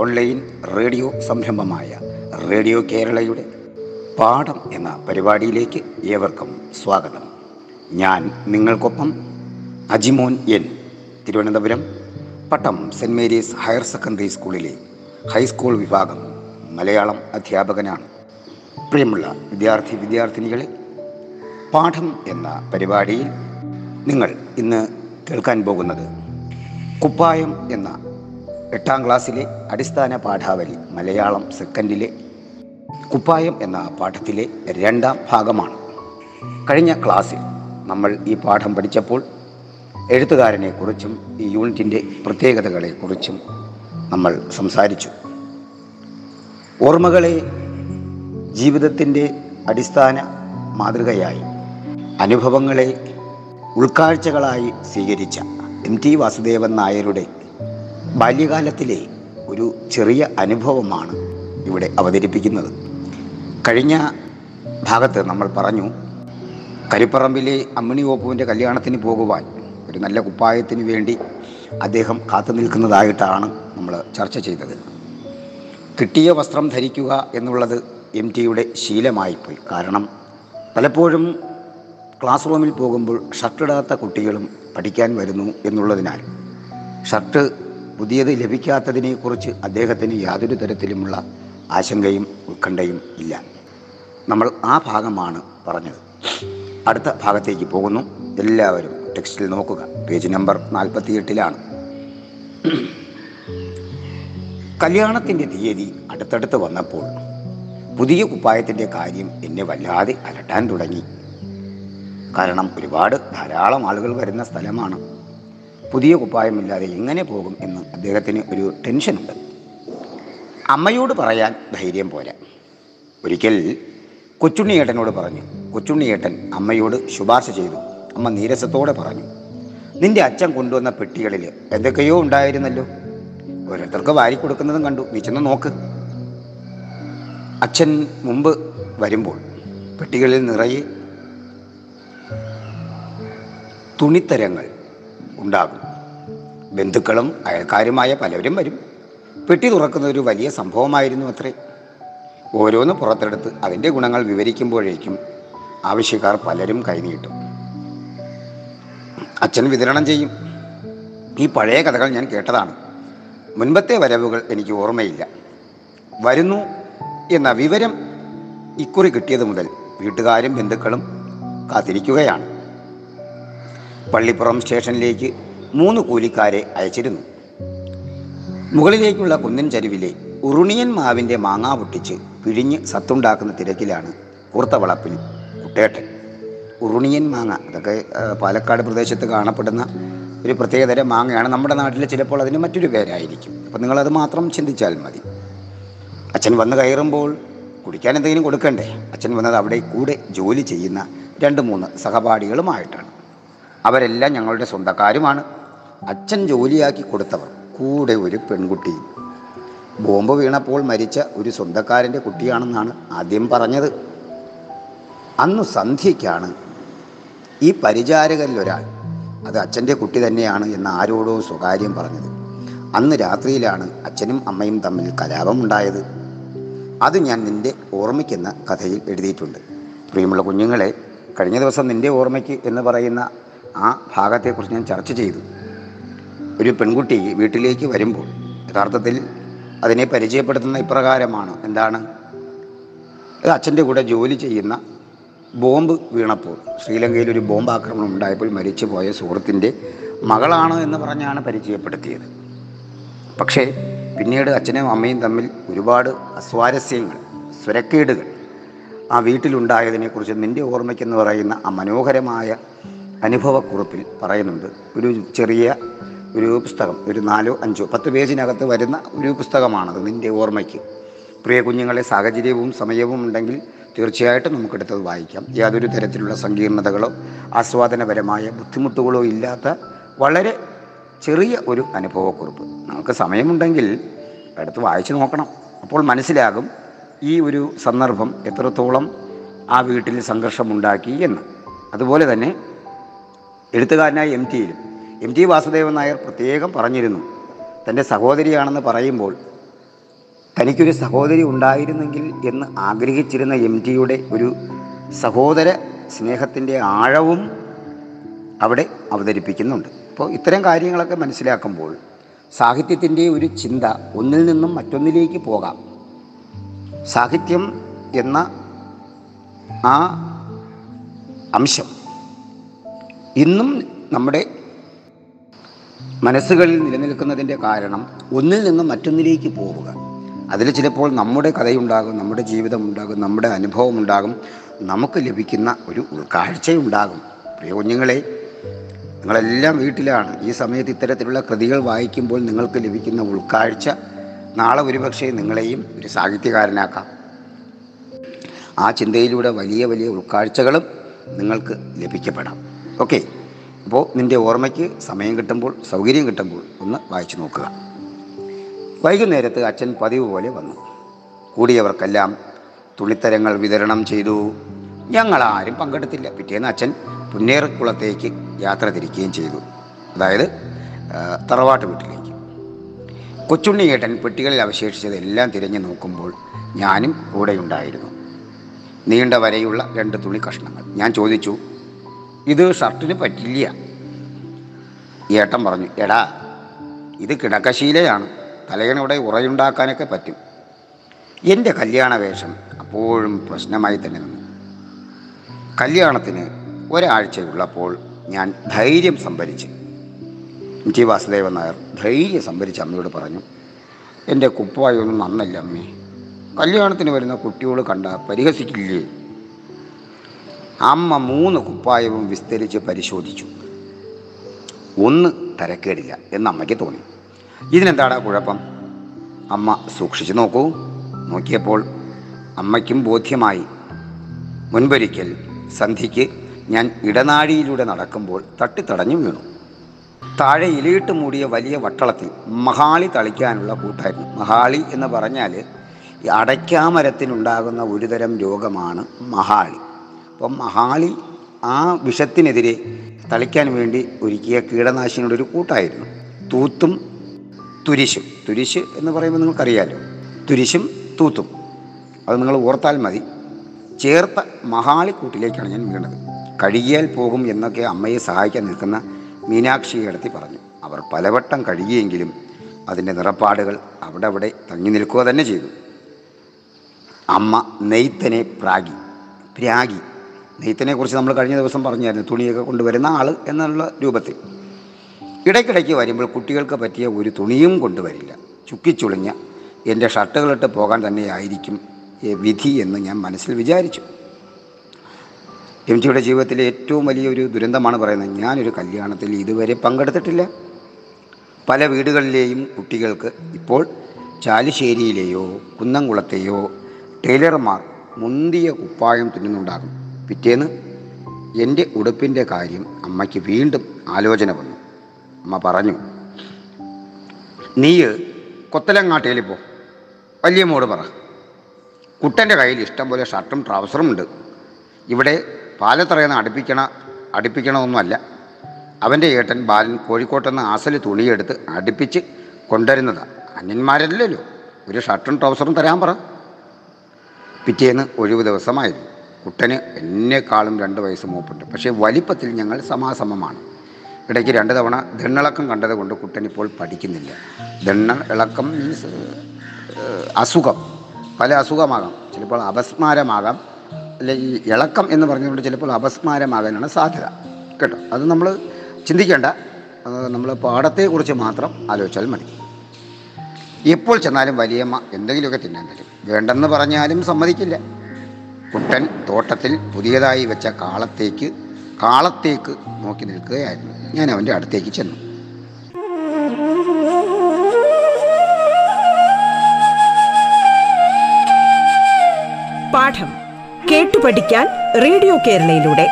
Online radio സംരംഭമായ radio കേരളയുടെ പാഠം എന്ന പരിപാടിയിലേക്ക് ഏവർക്കും സ്വാഗതം. ഞാൻ നിങ്ങൾക്കൊപ്പം Ajimon N Thiruvananthapuram Pattom saint Mary's higher secondary സ്കൂളിലെ ഹൈസ്കൂൾ വിഭാഗം മലയാളം അധ്യാപകനാണ്. പ്രിയമുള്ള വിദ്യാർത്ഥി വിദ്യാർത്ഥിനികളെ പാഠം എന്ന പരിപാടിയിൽ നിങ്ങൾ ഇന്ന് കേൾക്കാൻ പോകുന്നത് കുപ്പായം എന്ന എട്ടാം ക്ലാസ്സിലെ അടിസ്ഥാന പാഠാവലി മലയാളം സെക്കൻഡിലെ കുപ്പായം എന്ന പാഠത്തിലെ രണ്ടാം ഭാഗമാണ്. കഴിഞ്ഞ ക്ലാസ്സിൽ നമ്മൾ ഈ പാഠം പഠിച്ചപ്പോൾ എഴുത്തുകാരനെക്കുറിച്ചും ഈ യൂണിറ്റിന്റെ പ്രത്യേകതകളെക്കുറിച്ചും നമ്മൾ സംസാരിച്ചു. ഓർമ്മകളെ ജീവിതത്തിന്റെ അടിസ്ഥാന മാതൃകയായി അനുഭവങ്ങളെ ഉൾക്കാഴ്ചകളായി സ്വീകരിച്ച എം ടി വാസുദേവൻ നായരുടെ ബാല്യകാലത്തിലെ ഒരു ചെറിയ അനുഭവമാണ് ഇവിടെ അവതരിപ്പിക്കുന്നത്. കഴിഞ്ഞ ഭാഗത്ത് നമ്മൾ പറഞ്ഞു കരിപ്പറമ്പിലെ അമ്മിണി ഓപ്പുവിന്റെ കല്യാണത്തിന് പോകുവാൻ ഒരു നല്ല കുപ്പായത്തിന് വേണ്ടി അദ്ദേഹം കാത്തു നിൽക്കുന്നതായിട്ടാണ് നമ്മൾ ചർച്ച ചെയ്തത്. കിട്ടിയ വസ്ത്രം ധരിക്കുക എന്നുള്ളത് എം ടിയുടെ ശീലമായിപ്പോയി. കാരണം പലപ്പോഴും ക്ലാസ് റൂമിൽ പോകുമ്പോൾ ഷർട്ടിടാത്ത കുട്ടികളും പഠിക്കാൻ വരുന്നു എന്നുള്ളതിനാൽ ഷർട്ട് പുതിയത് ലഭിക്കാത്തതിനെക്കുറിച്ച് അദ്ദേഹത്തിന് യാതൊരു തരത്തിലുമുള്ള ആശങ്കയും ഉത്കണ്ഠയും ഇല്ല. നമ്മൾ ആ ഭാഗമാണ് പറഞ്ഞത്. അടുത്ത ഭാഗത്തേക്ക് പോകുന്നു. എല്ലാവരും ടെക്സ്റ്റിൽ നോക്കുക. പേജ് നമ്പർ നാൽപ്പത്തിയെട്ടിലാണ്. കല്യാണത്തിന്റെ തീയതി അടുത്തടുത്ത് വന്നപ്പോൾ പുതിയ കുപ്പായത്തിന്റെ കാര്യം എന്നെ വല്ലാതെ അലട്ടാൻ തുടങ്ങി. കാരണം ഒരുപാട് ധാരാളം ആളുകൾ വരുന്ന സ്ഥലമാണ്. പുതിയ കുപ്പായമില്ലാതെ എങ്ങനെ പോകും എന്ന് അദ്ദേഹത്തിന് ഒരു ടെൻഷനുണ്ട്. അമ്മയോട് പറയാൻ ധൈര്യം പോരാ. ഒരിക്കൽ കൊച്ചുണ്ണിയേട്ടനോട് പറഞ്ഞു. കൊച്ചുണ്ണിയേട്ടൻ അമ്മയോട് ശുപാർശ ചെയ്തു. അമ്മ നീരസത്തോടെ പറഞ്ഞു. നിന്റെ അച്ഛൻ കൊണ്ടുവന്ന പെട്ടികളിൽ എന്തൊക്കെയോ ഉണ്ടായിരുന്നല്ലോ. ഓരോരുത്തർക്ക് വാരി കൊടുക്കുന്നതും കണ്ടു. നീ ചെന്ന് നോക്ക്. അച്ഛൻ മുമ്പ് വരുമ്പോൾ പെട്ടികളിൽ നിറയെ തുണിത്തരങ്ങൾ ഉണ്ടാകും. ബന്ധുക്കളും അയൽക്കാരുമായ പലരും വരും. പെട്ടി തുറക്കുന്ന ഒരു വലിയ സംഭവമായിരുന്നു അത്രേ. ഓരോന്ന് പുറത്തെടുത്ത് അതിന്റെ ഗുണങ്ങൾ വിവരിക്കുമ്പോഴേക്കും ആവശ്യക്കാർ പലരും കൈനീട്ടും. അച്ഛൻ വിതരണം ചെയ്യും. ഈ പഴയ കഥകൾ ഞാൻ കേട്ടതാണ്. മുൻപത്തെ വരവുകൾ എനിക്ക് ഓർമ്മയില്ല. വരുന്നു എന്ന വിവരം ഇക്കുറി കിട്ടിയത് മുതൽ വീട്ടുകാരും ബന്ധുക്കളും കാത്തിരിക്കുകയാണ്. പള്ളിപ്പുറം സ്റ്റേഷനിലേക്ക് മൂന്ന് കൂലിക്കാരെ അയച്ചിരുന്നു. മുകളിലേക്കുള്ള കുന്നിൻ ചരിവിലെ ഉറുണിയൻ മാവിന്റെ മാങ്ങാ പൊട്ടിച്ച് പിഴിഞ്ഞ് സത്തുണ്ടാക്കുന്ന തിരക്കിലാണ് കൂർത്തവളപ്പിൽ കുട്ടേട്ടൻ. ഉറുണിയൻ മാങ്ങ അതൊക്കെ പാലക്കാട് പ്രദേശത്ത് കാണപ്പെടുന്ന ഒരു പ്രത്യേകതരം മാങ്ങയാണ്. നമ്മുടെ നാട്ടിൽ ചിലപ്പോൾ അതിന് മറ്റൊരു പേരായിരിക്കും. അപ്പം നിങ്ങളത് മാത്രം ചിന്തിച്ചാൽ മതി. അച്ഛൻ വന്ന് കയറുമ്പോൾ കുടിക്കാൻ എന്തെങ്കിലും കൊടുക്കണ്ടേ? അച്ഛൻ വന്നത് അവിടെ കൂടെ ജോലി ചെയ്യുന്ന രണ്ട് മൂന്ന് സഹപാഠികളുമായിട്ടാണ്. അവരെല്ലാം ഞങ്ങളുടെ സ്വന്തക്കാരുമാണ്. അച്ഛൻ ജോലിയാക്കി കൊടുത്തവർ കൂടെ ഒരു പെൺകുട്ടി. ബോംബ് വീണപ്പോൾ മരിച്ച ഒരു സ്വന്തക്കാരന്റെ കുട്ടിയാണെന്നാണ് ആദ്യം പറഞ്ഞത്. അന്ന് സന്ധ്യയ്ക്കാണ്. ഈ പരിചാരകരിലൊരാൾ അത് അച്ഛന്റെ കുട്ടി തന്നെയാണ് എന്ന് ആരോടോ സ്വകാര്യം പറഞ്ഞത്. അന്ന് രാത്രിയിലാണ് അച്ഛനും അമ്മയും തമ്മിൽ കലാപമുണ്ടായത്. അത് ഞാൻ നിന്റെ ഓർമ്മയ്ക്കെന്ന കഥയിൽ എഴുതിയിട്ടുണ്ട്. പ്രിയമുള്ള കുഞ്ഞുങ്ങളെ കഴിഞ്ഞ ദിവസം നിന്റെ ഓർമ്മയ്ക്ക് എന്ന് പറയുന്ന ആ ഭാഗത്തെക്കുറിച്ച് ഞാൻ ചർച്ച ചെയ്തു. ഒരു പെൺകുട്ടി വീട്ടിലേക്ക് വരുമ്പോൾ യഥാർത്ഥത്തിൽ അതിനെ പരിചയപ്പെടുത്തുന്ന ഇപ്രകാരമാണ്. എന്താണ്? അത് അച്ഛന്റെ കൂടെ ജോലി ചെയ്യുന്ന ബോംബ് വീണപ്പോൾ ശ്രീലങ്കയിൽ ഒരു ബോംബ് ആക്രമണം ഉണ്ടായപ്പോൾ മരിച്ചു പോയ സുഹൃത്തിന്റെ മകളാണ് എന്ന് പറഞ്ഞാണ് പരിചയപ്പെടുത്തിയത്. പക്ഷേ പിന്നീട് അച്ഛനും അമ്മയും തമ്മിൽ ഒരുപാട് അസ്വാരസ്യങ്ങൾ സ്വരക്കേടുകൾ ആ വീട്ടിലുണ്ടായതിനെക്കുറിച്ച് നിന്റെ ഓർമ്മയ്ക്കെന്ന് പറയുന്ന ആ മനോഹരമായ അനുഭവക്കുറിപ്പിൽ പറയുന്നുണ്ട്. ഒരു ചെറിയ ഒരു പുസ്തകം ഒരു നാലോ അഞ്ചോ പത്ത് പേജിനകത്ത് വരുന്ന ഒരു പുസ്തകമാണത് നിന്റെ ഓർമ്മയ്ക്ക്. പ്രിയ കുഞ്ഞുങ്ങളെ സാഹചര്യവും സമയവും ഉണ്ടെങ്കിൽ തീർച്ചയായിട്ടും നമുക്കെടുത്തത് വായിക്കാം. യാതൊരു തരത്തിലുള്ള സങ്കീർണതകളോ ആസ്വാദനപരമായ ബുദ്ധിമുട്ടുകളോ ഇല്ലാത്ത വളരെ ചെറിയ ഒരു അനുഭവക്കുറിപ്പ്. നമുക്ക് സമയമുണ്ടെങ്കിൽ എടുത്ത് വായിച്ചു നോക്കണം. അപ്പോൾ മനസ്സിലാകും ഈ ഒരു സന്ദർഭം എത്രത്തോളം ആ വീട്ടിൽ സംഘർഷമുണ്ടാക്കി എന്ന്. അതുപോലെ തന്നെ എഴുത്തുകാരനായ എം ടിയിലും എം ടി വാസുദേവൻ നായർ പ്രത്യേകം പറഞ്ഞിരുന്നു. തന്റെ സഹോദരിയാണെന്ന് പറയുമ്പോൾ തനിക്കൊരു സഹോദരി ഉണ്ടായിരുന്നെങ്കിൽ എന്ന് ആഗ്രഹിച്ചിരുന്ന എം ടിയുടെ ഒരു സഹോദര സ്നേഹത്തിന്റെ ആഴവും അവിടെ അവതരിപ്പിക്കുന്നുണ്ട്. അപ്പോൾ ഇത്തരം കാര്യങ്ങളൊക്കെ മനസ്സിലാക്കുമ്പോൾ സാഹിത്യത്തിന്റെ ഒരു ചിന്ത ഒന്നിൽ നിന്നും മറ്റൊന്നിലേക്ക് പോകാം. സാഹിത്യം എന്ന ആ അംശം ഇന്നും നമ്മുടെ മനസ്സുകളിൽ നിലനിൽക്കുന്നതിന്റെ കാരണം ഒന്നിൽ നിന്നും മറ്റൊന്നിലേക്ക് പോവുക. അതിൽ ചിലപ്പോൾ നമ്മുടെ കഥയുണ്ടാകും നമ്മുടെ ജീവിതം ഉണ്ടാകും നമ്മുടെ അനുഭവം ഉണ്ടാകും നമുക്ക് ലഭിക്കുന്ന ഒരു ഉൾക്കാഴ്ചയുണ്ടാകും. പ്രിയ കുഞ്ഞുങ്ങളെ നിങ്ങളെല്ലാം വീട്ടിലാണ്. ഈ സമയത്ത് ഇത്തരത്തിലുള്ള കൃതികൾ വായിക്കുമ്പോൾ നിങ്ങൾക്ക് ലഭിക്കുന്ന ഉൾക്കാഴ്ച നാളെ ഒരുപക്ഷെ നിങ്ങളെയും ഒരു സാഹിത്യകാരനാക്കാം. ആ ചിന്തയിലൂടെ വലിയ വലിയ ഉൾക്കാഴ്ചകളും നിങ്ങൾക്ക് ലഭിക്കപ്പെടാം. ഓക്കെ. അപ്പോൾ നിന്റെ ഓർമ്മയ്ക്ക് സമയം കിട്ടുമ്പോൾ സൗകര്യം കിട്ടുമ്പോൾ ഒന്ന് വായിച്ചു നോക്കുക. വൈകുന്നേരത്ത് അച്ഛൻ പതിവ് പോലെ വന്നു. കൂടിയവർക്കെല്ലാം തുണിത്തരങ്ങൾ വിതരണം ചെയ്തു. ഞങ്ങളാരും പങ്കെടുത്തില്ല. പിറ്റേന്ന് അച്ഛൻ പുന്നേറക്കുളത്തേക്ക് യാത്ര തിരിക്കുകയും ചെയ്തു. അതായത് തറവാട്ട് വീട്ടിലേക്ക്. കൊച്ചുണ്ണിയേട്ടൻ പെട്ടികളിൽ അവശേഷിച്ചതെല്ലാം തിരഞ്ഞു നോക്കുമ്പോൾ ഞാനും കൂടെയുണ്ടായിരുന്നു. നീണ്ട വരെയുള്ള രണ്ട് തുണി കഷ്ണങ്ങൾ. ഞാൻ ചോദിച്ചു ഇത് ഷർട്ടിന് പറ്റില്ല. ഏട്ടൻ പറഞ്ഞു എടാ ഇത് കിടക്കശീലയാണ് തലയണയുടെ ഉറയുണ്ടാക്കാനൊക്കെ പറ്റും. എന്റെ കല്യാണ വേഷം അപ്പോഴും പ്രശ്നമായി തന്നെ നിന്നു. കല്യാണത്തിന് ഒരാഴ്ചയുള്ളപ്പോൾ ഞാൻ ധൈര്യം സംഭരിച്ച് ടി വാസുദേവൻ നായർ ധൈര്യം സംഭരിച്ച് അമ്മയോട് പറഞ്ഞു എന്റെ കുപ്പായൊന്നും നന്നല്ല അമ്മേ? കല്യാണത്തിന് വരുന്ന കുട്ടിയോട് കണ്ട പരിഹസിക്കില്ലേ? അമ്മ മൂന്ന് കുപ്പായവും വിസ്തരിച്ച് പരിശോധിച്ചു. ഒന്ന് തരക്കേടില്ല എന്ന് അമ്മയ്ക്ക് തോന്നി. ഇതിനെന്താടാ കുഴപ്പം? അമ്മ സൂക്ഷിച്ചു നോക്കൂ. നോക്കിയപ്പോൾ അമ്മയ്ക്കും ബോധ്യമായി. മുൻപൊരിക്കൽ സന്ധ്യയ്ക്ക് ഞാൻ ഇടനാഴിയിലൂടെ നടക്കുമ്പോൾ തട്ടിത്തടഞ്ഞു വീണു. താഴെ ഇലയിട്ട് മൂടിയ വലിയ വട്ടളത്തിൽ മഹാളി തളിക്കാനുള്ള കൂട്ടായിരുന്നു. മഹാളി എന്ന് പറഞ്ഞാൽ അടയ്ക്കാമരത്തിനുണ്ടാകുന്ന ഒരുതരം രോഗമാണ് മഹാളി. അപ്പം ഹാളി ആ വിഷത്തിനെതിരെ തളിക്കാൻ വേണ്ടി ഒരുക്കിയ കീടനാശിനിയുടെ ഒരു കൂട്ടായിരുന്നു. തൂത്തും തുരിശും. തുരിശ് എന്ന് പറയുമ്പോൾ നിങ്ങൾക്കറിയാലോ. തുരിശും തൂത്തും. അത് നിങ്ങൾ ഓർത്താൽ മതി. ചേർത്ത മഹാളിക്കൂട്ടിലേക്കാണ് ഞാൻ വീണത്. കഴുകിയാൽ പോകും എന്നൊക്കെ അമ്മയെ സഹായിക്കാൻ നിൽക്കുന്ന മീനാക്ഷിയെ അടുത്തി പറഞ്ഞു. അവർ പലവട്ടം കഴുകിയെങ്കിലും അതിന്റെ നിറപ്പാടുകൾ അവിടെ അവിടെ തങ്ങി നിൽക്കുക തന്നെ ചെയ്തു. അമ്മ നെയ്ത്തനെ പ്രാഗി. പ്രാഗി. നെയ്ത്തിനെ കുറിച്ച് നമ്മൾ കഴിഞ്ഞ ദിവസം പറഞ്ഞായിരുന്നു തുണിയൊക്കെ കൊണ്ടുവരുന്ന ആൾ എന്നുള്ള രൂപത്തിൽ. ഇടയ്ക്കിടയ്ക്ക് വരുമ്പോൾ കുട്ടികൾക്ക് പറ്റിയ ഒരു തുണിയും കൊണ്ടുവരില്ല. ചുക്കിച്ചുളിഞ്ഞ എന്റെ ഷർട്ടുകളിട്ട് പോകാൻ തന്നെയായിരിക്കും വിധി എന്ന് ഞാൻ മനസ്സിൽ വിചാരിച്ചു. എം ജിയുടെ ജീവിതത്തിലെ ഏറ്റവും വലിയൊരു ദുരന്തമാണ് പറയുന്നത് ഞാനൊരു കല്യാണത്തിൽ ഇതുവരെ പങ്കെടുത്തിട്ടില്ല. പല വീടുകളിലെയും കുട്ടികൾക്ക് ഇപ്പോൾ ചാലിശ്ശേരിയിലെയോ കുന്നംകുളത്തെയോ ടൈലർമാർ മുന്തിയ കുപ്പായം തുന്നുന്നുണ്ടാകും. പിറ്റേന്ന് എന്റെ ഉടുപ്പിന്റെ കാര്യം അമ്മയ്ക്ക് വീണ്ടും ആലോചന വന്നു. അമ്മ പറഞ്ഞു നീ കൊത്തലങ്ങാട്ടയിൽ പോ. വലിയ മോട് പറ. കുട്ടന്റെ കയ്യിൽ ഇഷ്ടം പോലെ ഷർട്ടും ട്രൗസറും ഉണ്ട്. ഇവിടെ പാലത്തറയെന്ന് അടുപ്പിക്കണ അടുപ്പിക്കണമൊന്നുമല്ല അവന്റെ ഏട്ടൻ ബാലൻ കോഴിക്കോട്ടെന്ന് ആസൽ തുണിയെടുത്ത് അടുപ്പിച്ച് കൊണ്ടുവരുന്നതാണ് അന്യന്മാരല്ലല്ലോ. ഒരു ഷർട്ടും ട്രൗസറും തരാൻ പറ. പിറ്റേന്ന് ഒഴിവ് ദിവസമായിരുന്നു. കുട്ടന് എന്നെക്കാളും രണ്ട് വയസ്സ് മൂപ്പുണ്ട്. പക്ഷേ വലിപ്പത്തിൽ ഞങ്ങൾ സമാസമമാണ്. ഇടയ്ക്ക് രണ്ട് തവണ ദണ്ണിളക്കം കണ്ടതുകൊണ്ട് കുട്ടൻ ഇപ്പോൾ പഠിക്കുന്നില്ല. ദണ്ണ ഇളക്കം മീൻസ് അസുഖം. പല അസുഖമാകാം. ചിലപ്പോൾ അപസ്മാരമാകാം. അല്ലെങ്കിൽ ഇളക്കം എന്ന് പറഞ്ഞുകൊണ്ട് ചിലപ്പോൾ അപസ്മാരമാകാനാണ് സാധ്യത. കേട്ടോ? അത് നമ്മൾ ചിന്തിക്കേണ്ട. നമ്മൾ പാഠത്തെക്കുറിച്ച് മാത്രം ആലോചിച്ചാൽ മതി. എപ്പോൾ ചെന്നാലും വലിയമ്മ എന്തെങ്കിലുമൊക്കെ തിന്നാൻ തരും. വേണ്ടെന്ന് പറഞ്ഞാലും സമ്മതിക്കില്ല. കുട്ടൻ തോട്ടത്തിൽ പുതിയതായി വെച്ച കാളത്തേക്ക് കാളത്തേക്ക് നോക്കി നിൽക്കുകയായിരുന്നു. ഞാൻ അവന്റെ അടുത്തേക്ക് ചെന്നു. പാഠം കേട്ടു പഠിക്കാൻ റേഡിയോ കേരളയിലൂടെ.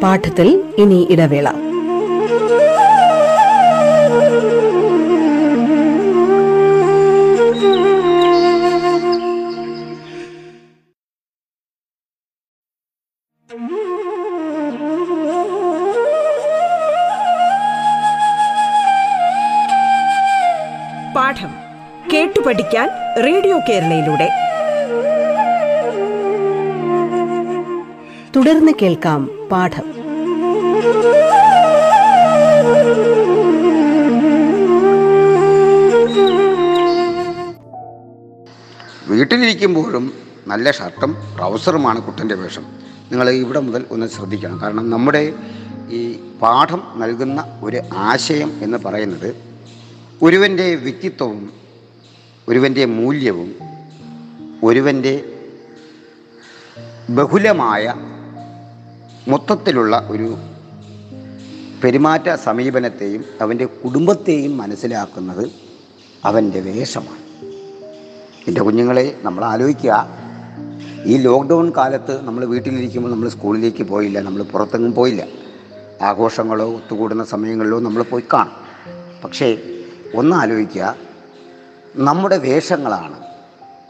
പാഠത്തിൽ ഇനി ഇടവേള. പഠിക്കാൻ റേഡിയോ കേരളയിലൂടെ. തുടർന്ന് കേൾക്കാം പാഠം. വീട്ടിലിരിക്കുമ്പോഴും നല്ല ഷർട്ടും ട്രൗസറുമാണ് കുട്ടന്റെ വേഷം. നിങ്ങൾ ഇവിടെ മുതൽ ഒന്ന് ശ്രദ്ധിക്കണം. കാരണം നമ്മുടെ ഈ പാഠം നൽകുന്ന ഒരു ആശയം എന്ന് പറയുന്നത് ഒരുവന്റെ വ്യക്തിത്വവും ഒരുവന്റെ മൂല്യവും ഒരുവന്റെ ബഹുലമായ മൊത്തത്തിലുള്ള ഒരു പെരുമാറ്റ സമീപനത്തെയും അവന്റെ കുടുംബത്തെയും മനസ്സിലാക്കുന്നത് അവന്റെ വേഷമാണ്. എന്റെ കുഞ്ഞുങ്ങളെ നമ്മൾ ആലോചിക്കുക. ഈ ലോക്ക്ഡൗൺ കാലത്ത് നമ്മൾ വീട്ടിലിരിക്കുമ്പോൾ നമ്മൾ സ്കൂളിലേക്ക് പോയില്ല നമ്മൾ പുറത്തെങ്ങും പോയില്ല. ആഘോഷങ്ങളോ ഒത്തുകൂടുന്ന സമയങ്ങളിലോ നമ്മൾ പോയി കാണും. പക്ഷേ ഒന്ന് ആലോചിക്കുക. നമ്മുടെ വേഷങ്ങളാണ്.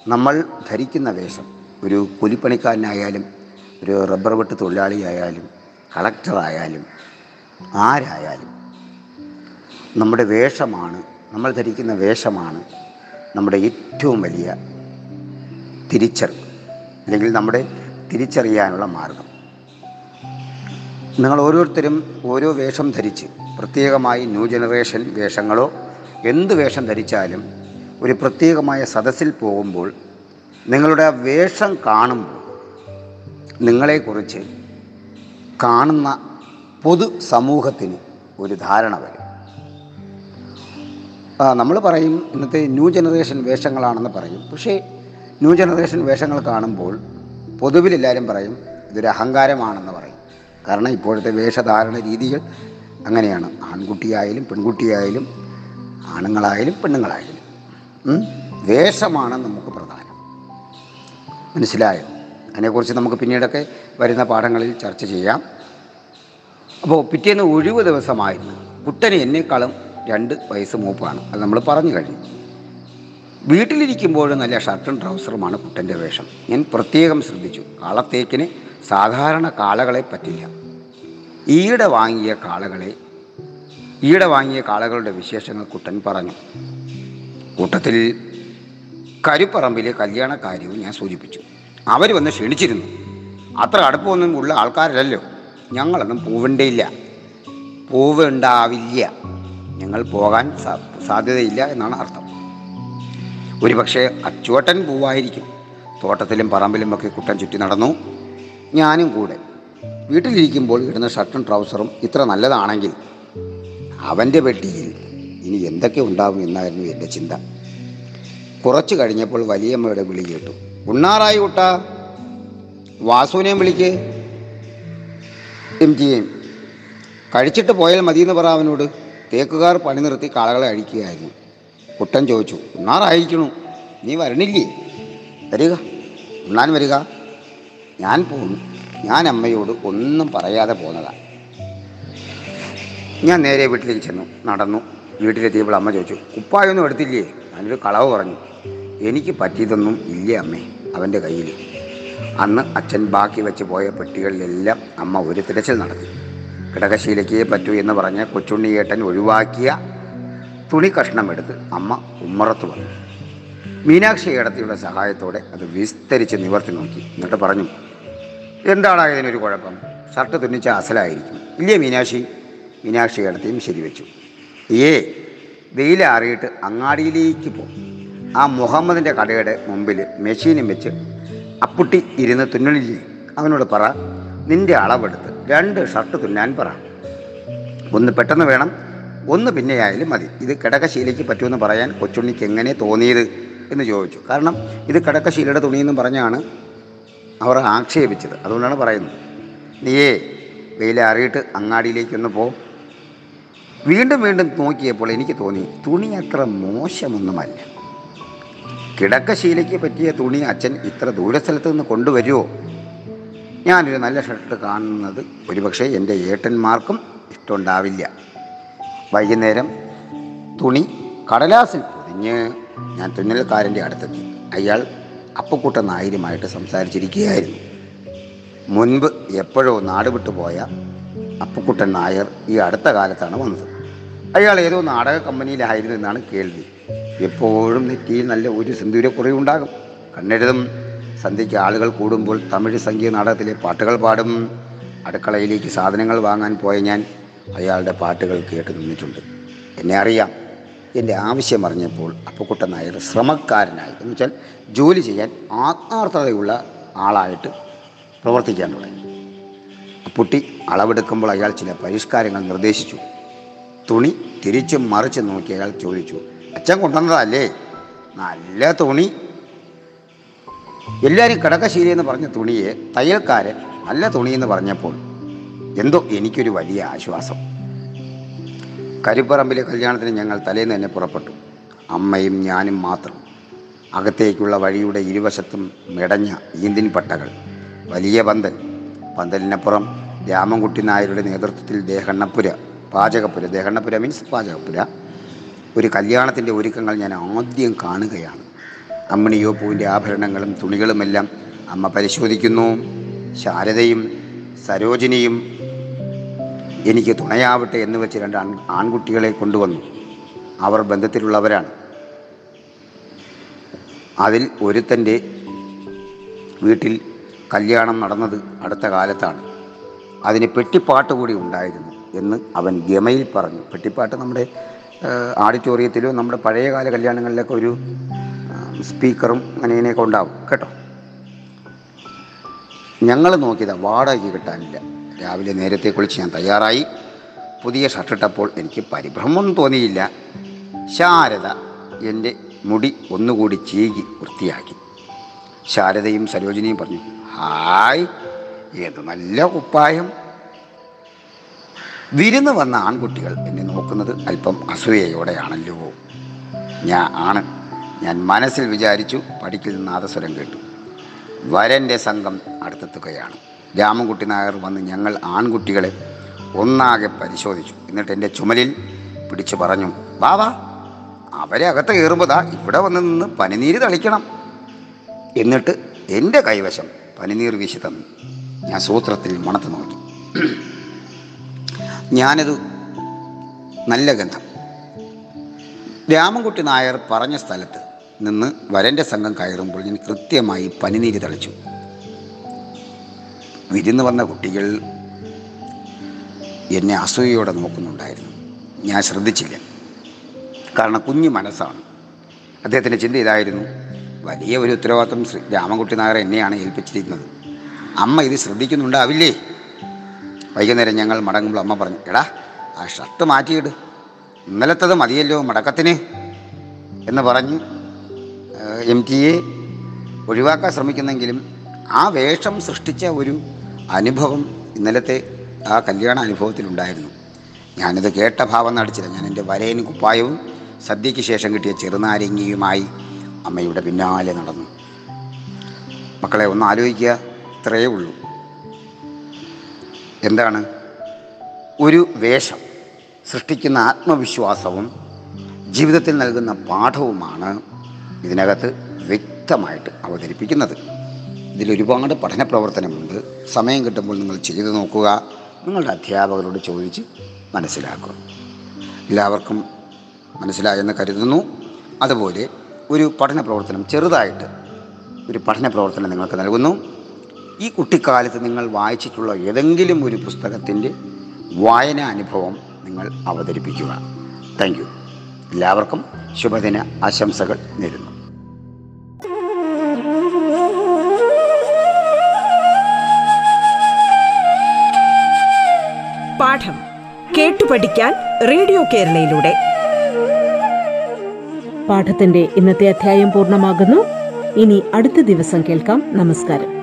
നമ്മൾ ധരിക്കുന്ന വേഷം. ഒരു കൂലിപ്പണിക്കാരനായാലും ഒരു റബ്ബർ വെട്ട് തൊഴിലാളിയായാലും കളക്ടറായാലും ആരായാലും നമ്മുടെ വേഷമാണ് നമ്മൾ ധരിക്കുന്ന വേഷമാണ് നമ്മുടെ ഏറ്റവും വലിയ തിരിച്ചറിവ് അല്ലെങ്കിൽ നമ്മുടെ തിരിച്ചറിയാനുള്ള മാർഗം. നിങ്ങൾ ഓരോരുത്തരും ഓരോ വേഷം ധരിച്ച് പ്രത്യേകമായി ന്യൂ ജനറേഷൻ വേഷങ്ങളോ എന്ത് വേഷം ധരിച്ചാലും ഒരു പ്രത്യേകമായ സദസ്സിൽ പോകുമ്പോൾ നിങ്ങളുടെ വേഷം കാണുമ്പോൾ നിങ്ങളെക്കുറിച്ച് കാണുന്ന പൊതു സമൂഹത്തിന് ഒരു ധാരണ വരും. നമ്മൾ പറയും ഇന്നത്തെ ന്യൂ ജനറേഷൻ വേഷങ്ങളാണെന്ന് പറയും. പക്ഷേ ന്യൂ ജനറേഷൻ വേഷങ്ങൾ കാണുമ്പോൾ പൊതുവിൽ എല്ലാവരും പറയും ഇതൊരു അഹങ്കാരമാണെന്ന് പറയും. കാരണം ഇപ്പോഴത്തെ വേഷധാരണ രീതികൾ അങ്ങനെയാണ്. ആൺകുട്ടിയായാലും പെൺകുട്ടിയായാലും ആണുങ്ങളായാലും പെണ്ണുങ്ങളായാലും? വേഷമാണ് നമുക്ക് പ്രധാനം. മനസ്സിലായോ? അതിനെക്കുറിച്ച് നമുക്ക് പിന്നീടൊക്കെ വരുന്ന പാഠങ്ങളിൽ ചർച്ച ചെയ്യാം. അപ്പോൾ പിറ്റേന്ന് ഒഴിവ് ദിവസമായിരുന്നു. കുട്ടന് എന്നെക്കാളും രണ്ട് വയസ്സ് മൂപ്പാണ്. അത് നമ്മൾ പറഞ്ഞു കഴിഞ്ഞു. വീട്ടിലിരിക്കുമ്പോഴും നല്ല ഷർട്ടും ട്രൗസറുമാണ് കുട്ടന്റെ വേഷം. ഞാൻ പ്രത്യേകം ശ്രദ്ധിച്ചു. കാളത്തേക്കിന് സാധാരണ കാളകളെ പറ്റില്ല. ഈയിടെ വാങ്ങിയ കാളകളെ ഈയിടെ വാങ്ങിയ കാളകളുടെ വിശേഷങ്ങൾ കുട്ടൻ പറഞ്ഞു. കൂട്ടത്തിൽ കരുപ്പറമ്പിലെ കല്യാണ കാര്യവും ഞാൻ സൂചിപ്പിച്ചു. അവർ വന്ന് ക്ഷണിച്ചിരുന്നു. അത്ര അടുപ്പമൊന്നും ഉള്ള ആൾക്കാരല്ലല്ലോ. ഞങ്ങളൊന്നും പൂവേണ്ടയില്ല പൂവ് ഞങ്ങൾ പോകാൻ സാധ്യതയില്ല എന്നാണ് അർത്ഥം. ഒരുപക്ഷെ അച്ചുവട്ടൻ പൂവായിരിക്കും. തോട്ടത്തിലും പറമ്പിലും ഒക്കെ കുട്ടൻ ചുറ്റി നടന്നു. ഞാനും കൂടെ. വീട്ടിലിരിക്കുമ്പോൾ ഇടുന്ന ഷർട്ടും ട്രൗസറും ഇത്ര നല്ലതാണെങ്കിൽ അവന്റെ പെട്ടിയിൽ ഇനി എന്തൊക്കെ ഉണ്ടാവും എന്നായിരുന്നു എന്റെ ചിന്ത. കുറച്ചു കഴിഞ്ഞപ്പോൾ വലിയമ്മയുടെ വിളി കേട്ടു. ഉണ്ണാറായി കുട്ട. വാസുവിനെയും വിളിക്ക്. എം ജിയെയും കഴിച്ചിട്ട് പോയാൽ മതിയെന്ന് പറ അവനോട്. തേക്കുകാർ പണി നിർത്തി കാളകളെ അഴിക്കുകയായിരുന്നു. കുട്ടൻ ചോദിച്ചു ഉണ്ണാറായിരിക്കണു. നീ വരണില്ലേ? വരിക. ഉണ്ണാൻ വരിക. ഞാൻ പോന്നു ഞാൻ അമ്മയോട് ഒന്നും പറയാതെ പോന്നതാണ് ഞാൻ നേരെ വീട്ടിലേക്ക് ചെന്നു. നടന്നു. വീട്ടിലെത്തിയപ്പോൾ അമ്മ ചോദിച്ചു കുപ്പായൊന്നും എടുത്തില്ലേ? ഞാനൊരു കളവ് പറഞ്ഞു. എനിക്ക് പറ്റിയതൊന്നും ഇല്ല അമ്മേ? അവന്റെ കയ്യിൽ അന്ന് അച്ഛൻ ബാക്കി വെച്ച് പോയ പെട്ടികളിലെല്ലാം അമ്മ ഒരു തിരച്ചിൽ നടത്തി. കിടകശീലയ്ക്കേ പറ്റൂ എന്ന് പറഞ്ഞ് കൊച്ചുണ്ണിയേട്ടൻ ഒഴിവാക്കിയ തുണി കഷ്ണം എടുത്ത് അമ്മ ഉമ്മറത്ത് വന്നു. മീനാക്ഷി ഏടത്തിയുടെ സഹായത്തോടെ അത് വിസ്തരിച്ച് നിവർത്തി നോക്കി. എന്നിട്ട് പറഞ്ഞു എന്താണ് ഇതിനൊരു കുഴപ്പം? ഷർട്ട് തുന്നിച്ച അസലായിരിക്കും. ഇല്ലേ മീനാക്ഷി? മീനാക്ഷി ഏടത്തിയും ശരിവെച്ചു. ഏ വെയിലാറിയിട്ട് അങ്ങാടിയിലേക്ക് പോകും ആ മുഹമ്മദിന്റെ കടയുടെ മുമ്പിൽ മെഷീനും വെച്ച് അപ്പുട്ടി ഇരുന്ന് തുന്നലില്ലേ അവനോട് പറ നിന്റെ അളവെടുത്ത് രണ്ട് ഷർട്ട് തുന്നാൻ പറ. ഒന്ന് പെട്ടെന്ന് വേണം ഒന്ന് പിന്നെയായാലും മതി. ഇത് കിടക്കശീലയ്ക്ക് പറ്റുമെന്ന് പറയാൻ കൊച്ചുണ്ണിക്ക് എങ്ങനെ തോന്നിയത്? എന്ന് ചോദിച്ചു. കാരണം ഇത് കിടക്കശീലയുടെ തുണിയെന്ന് പറഞ്ഞാണ് അവർ ആക്ഷേപിച്ചത്. അതുകൊണ്ടാണ് പറയുന്നത്. നീയേ വെയിലറിയിട്ട് അങ്ങാടിയിലേക്കൊന്ന് പോ. വീണ്ടും വീണ്ടും നോക്കിയപ്പോൾ എനിക്ക് തോന്നി തുണി അത്ര മോശമൊന്നുമല്ല. കിടക്കശീലയ്ക്ക് പറ്റിയ തുണി അച്ഛൻ ഇത്ര ദൂര ദൂരസ്ഥലത്ത് നിന്ന് കൊണ്ടുവരുമോ ഞാനൊരു നല്ല ഷർട്ട് കാണുന്നത് ഒരുപക്ഷെ എന്റെ ഏട്ടന്മാർക്കും ഇഷ്ടമുണ്ടാവില്ല. വൈകുന്നേരം തുണി കടലാസിൽ പൊതിഞ്ഞ് ഞാൻ തുന്നൽക്കാരന്റെ അടുത്തെത്തി. അയാൾ അപ്പക്കൂട്ട നായരുമായിട്ട് സംസാരിച്ചിരിക്കുകയായിരുന്നു. മുൻപ് എപ്പോഴോ നാട് വിട്ടു പോയ അപ്പുക്കുട്ടൻ നായർ ഈ അടുത്ത കാലത്താണ് വന്നത്. അയാൾ ഏതോ നാടക കമ്പനിയിലായിരുന്നു എന്നാണ് കേൾവി. എപ്പോഴും നെറ്റിയിൽ നല്ല ഒരു സിന്ദൂരക്കുറയുണ്ടാകും കണ്ണെഴുതും സന്ധ്യയ്ക്ക് ആളുകൾ കൂടുമ്പോൾ തമിഴ് സംഗീത നാടകത്തിലെ പാട്ടുകൾ പാടും. അടുക്കളയിലേക്ക് സാധനങ്ങൾ വാങ്ങാൻ പോയ ഞാൻ അയാളുടെ പാട്ടുകൾ കേട്ട് നിന്നിട്ടുണ്ട്. എന്നെ അറിയാം. എന്റെ ആവശ്യം അറിഞ്ഞപ്പോൾ അപ്പുക്കുട്ടൻ നായർ ശ്രമക്കാരനായി. എന്ന് വെച്ചാൽ ജോലി ചെയ്യാൻ ആത്മാർത്ഥതയുള്ള ആളായിട്ട് പ്രവർത്തിക്കാൻ തുടങ്ങി. പുട്ടി അളവെടുക്കുമ്പോൾ അയാൾ ചില പരിഷ്കാരങ്ങൾ നിർദ്ദേശിച്ചു. തുണി തിരിച്ചും മറിച്ചും നോക്കി അയാൾ ചോദിച്ചു അച്ഛൻ കൊണ്ടുവന്നതല്ലേ? നല്ല തുണി. എല്ലാവരും കിടക്കശീലി എന്ന് പറഞ്ഞ തുണിയെ തയ്യൽക്കാരൻ നല്ല തുണി എന്ന് പറഞ്ഞപ്പോൾ എന്തോ എനിക്കൊരു വലിയ ആശ്വാസം. കരിപ്പറമ്പിലെ കല്യാണത്തിന് ഞങ്ങൾ തലേന്ന് തന്നെ പുറപ്പെട്ടു. അമ്മയും ഞാനും മാത്രം. അകത്തേക്കുള്ള വഴിയുടെ ഇരുവശത്തും മെടഞ്ഞ ഈന്തിൻ പട്ടകൾ വലിയ പന്തൽ പന്തലിനപ്പുറം രാമൻകുട്ടി നായരുടെ നേതൃത്വത്തിൽ ദേഹണ്ണപ്പുര പാചകപ്പുര. ദേഹണ്ണപ്പുര മീൻസ് പാചകപ്പുര. ഒരു കല്യാണത്തിന്റെ ഒരുക്കങ്ങൾ ഞാൻ ആദ്യം കാണുകയാണ്. അമ്മണിയോ പൂവിന്റെ ആഭരണങ്ങളും തുണികളുമെല്ലാം അമ്മ പരിശോധിക്കുന്നു. ശാരദയും സരോജിനിയും എനിക്ക് തുണയാവട്ടെ എന്ന് വെച്ച് രണ്ട് ആൺ ആൺകുട്ടികളെ കൊണ്ടുവന്നു. അവർ ബന്ധത്തിലുള്ളവരാണ്. അതിൽ ഒരുത്തന്റെ വീട്ടിൽ കല്യാണം നടന്നത് അടുത്ത കാലത്താണ്. അതിന് പെട്ടിപ്പാട്ട് കൂടി ഉണ്ടായിരുന്നു എന്ന് അവൻ ഗമയിൽ പറഞ്ഞു. പെട്ടിപ്പാട്ട് നമ്മുടെ ഓഡിറ്റോറിയത്തിലും നമ്മുടെ പഴയകാല കല്യാണങ്ങളിലൊക്കെ ഒരു സ്പീക്കറും അങ്ങനെ ഇങ്ങനെയൊക്കെ ഉണ്ടാവും. കേട്ടോ? ഞങ്ങൾ നോക്കിയതാണ് വാടകയ്ക്ക് കിട്ടാനില്ല. രാവിലെ നേരത്തെ കുളിച്ച് ഞാൻ തയ്യാറായി. പുതിയ ഷർട്ടിട്ടപ്പോൾ എനിക്ക് പരിഭ്രമം തോന്നിയില്ല. ശാരദ എന്റെ മുടി ഒന്നുകൂടി ചീകി വൃത്തിയാക്കി. ശാരദയും സരോജിനിയും പറഞ്ഞു ഹായ് ഏത് നല്ല കുപ്പായം വിരുന്ന് വന്ന ആൺകുട്ടികൾ എന്നെ നോക്കുന്നത് അല്പം അസൂയയോടെയാണല്ലോ. ഞാൻ ആണ്. ഞാൻ മനസ്സിൽ വിചാരിച്ചു പടിക്കിൽ നാദസ്വരം കേട്ടു. വരന്റെ സംഘം അടുത്തെത്തുകയാണ്. രാമൻകുട്ടി നായർ വന്ന് ഞങ്ങൾ ആൺകുട്ടികളെ ഒന്നാകെ പരിശോധിച്ചു. എന്നിട്ട് എന്റെ ചുമലിൽ പിടിച്ചു പറഞ്ഞു ബാബാ അവരെ അകത്ത് കയറുമ്പോതാ ഇവിടെ വന്ന് നിന്ന് പനിനീര് തളിക്കണം. എന്നിട്ട് എന്റെ കൈവശം പനിനീർ വീശി തന്നു. ഞാൻ സൂത്രത്തിൽ മണത്ത് നോക്കി. ഞാനത് നല്ല ഗന്ധം. രാമൻകുട്ടി നായർ പറഞ്ഞ സ്ഥലത്ത് നിന്ന് വരന്റെ സംഘം കയറുമ്പോൾ ഞാൻ കൃത്യമായി പനിനീര് തളിച്ചു. വിരുന്ന് വന്ന കുട്ടികൾ എന്നെ അസൂയയോടെ നോക്കുന്നുണ്ടായിരുന്നു. ഞാൻ ശ്രദ്ധിച്ചില്ല. കാരണം കുഞ്ഞു മനസ്സാണ്. അദ്ദേഹത്തിന്റെ ചിന്ത ഇതായിരുന്നു. വലിയ ഒരു ഉത്തരവാദിത്വം ശ്രീ രാമൻകുട്ടി നായർ എന്നെയാണ് ഏൽപ്പിച്ചിരിക്കുന്നത്. അമ്മ ഇത് ശ്രദ്ധിക്കുന്നുണ്ടാവില്ലേ വൈകുന്നേരം ഞങ്ങൾ മടങ്ങുമ്പോൾ അമ്മ പറഞ്ഞു എടാ ആ ഷർട്ട് മാറ്റിയിട്. ഇന്നലത്തത് മതിയല്ലോ മടക്കത്തിന്. എന്ന് പറഞ്ഞ് എം ടി എ ഒഴിവാക്കാൻ ശ്രമിക്കുന്നെങ്കിലും ആ വേഷം സൃഷ്ടിച്ച ഒരു അനുഭവം ഇന്നലത്തെ ആ കല്യാണ അനുഭവത്തിലുണ്ടായിരുന്നു. ഞാനിത് കേട്ട ഭാവം നടിച്ചില്ല. ഞാൻ എന്റെ വരേനും കുപ്പായവും സദ്യയ്ക്ക് ശേഷം കിട്ടിയ ചെറുനാരങ്ങിയുമായി അമ്മയുടെ പിന്നാലെ നടന്നു. മക്കളെ ഒന്ന് ആലോചിക്കുക. ഇത്രയേ ഉള്ളൂ. എന്താണ്? ഒരു വേഷം സൃഷ്ടിക്കുന്ന ആത്മവിശ്വാസവും ജീവിതത്തിൽ നൽകുന്ന പാഠവുമാണ് ഇതിനകത്ത് വ്യക്തമായിട്ട് അവതരിപ്പിക്കുന്നത്. ഇതിലൊരുപാട് പഠന പ്രവർത്തനമുണ്ട്. സമയം കിട്ടുമ്പോൾ നിങ്ങൾ ചെയ്തു നോക്കുക. നിങ്ങളുടെ അധ്യാപകരോട് ചോദിച്ച് മനസ്സിലാക്കുക. എല്ലാവർക്കും മനസ്സിലായെന്ന് കരുതുന്നു. അതുപോലെ ഒരു പഠന പ്രവർത്തനം ചെറുതായിട്ട് ഒരു പഠന പ്രവർത്തനം നിങ്ങൾക്ക് നൽകുന്നു. ഈ കുട്ടിക്കാലത്ത് നിങ്ങൾ വായിച്ചിട്ടുള്ള ഏതെങ്കിലും ഒരു പുസ്തകത്തിന്റെ വായന അനുഭവം നിങ്ങൾ അവതരിപ്പിക്കുക. താങ്ക് യു എല്ലാവർക്കും ശുഭദിന ആശംസകൾ നേരുന്നു. പാഠം കേട്ടു പഠിക്കാൻ റേഡിയോ കേരളയിലൂടെ. പാഠത്തിന്റെ ഇന്നത്തെ അധ്യായം പൂർണമാകുന്നു. ഇനി അടുത്ത ദിവസം കേൾക്കാം. നമസ്കാരം.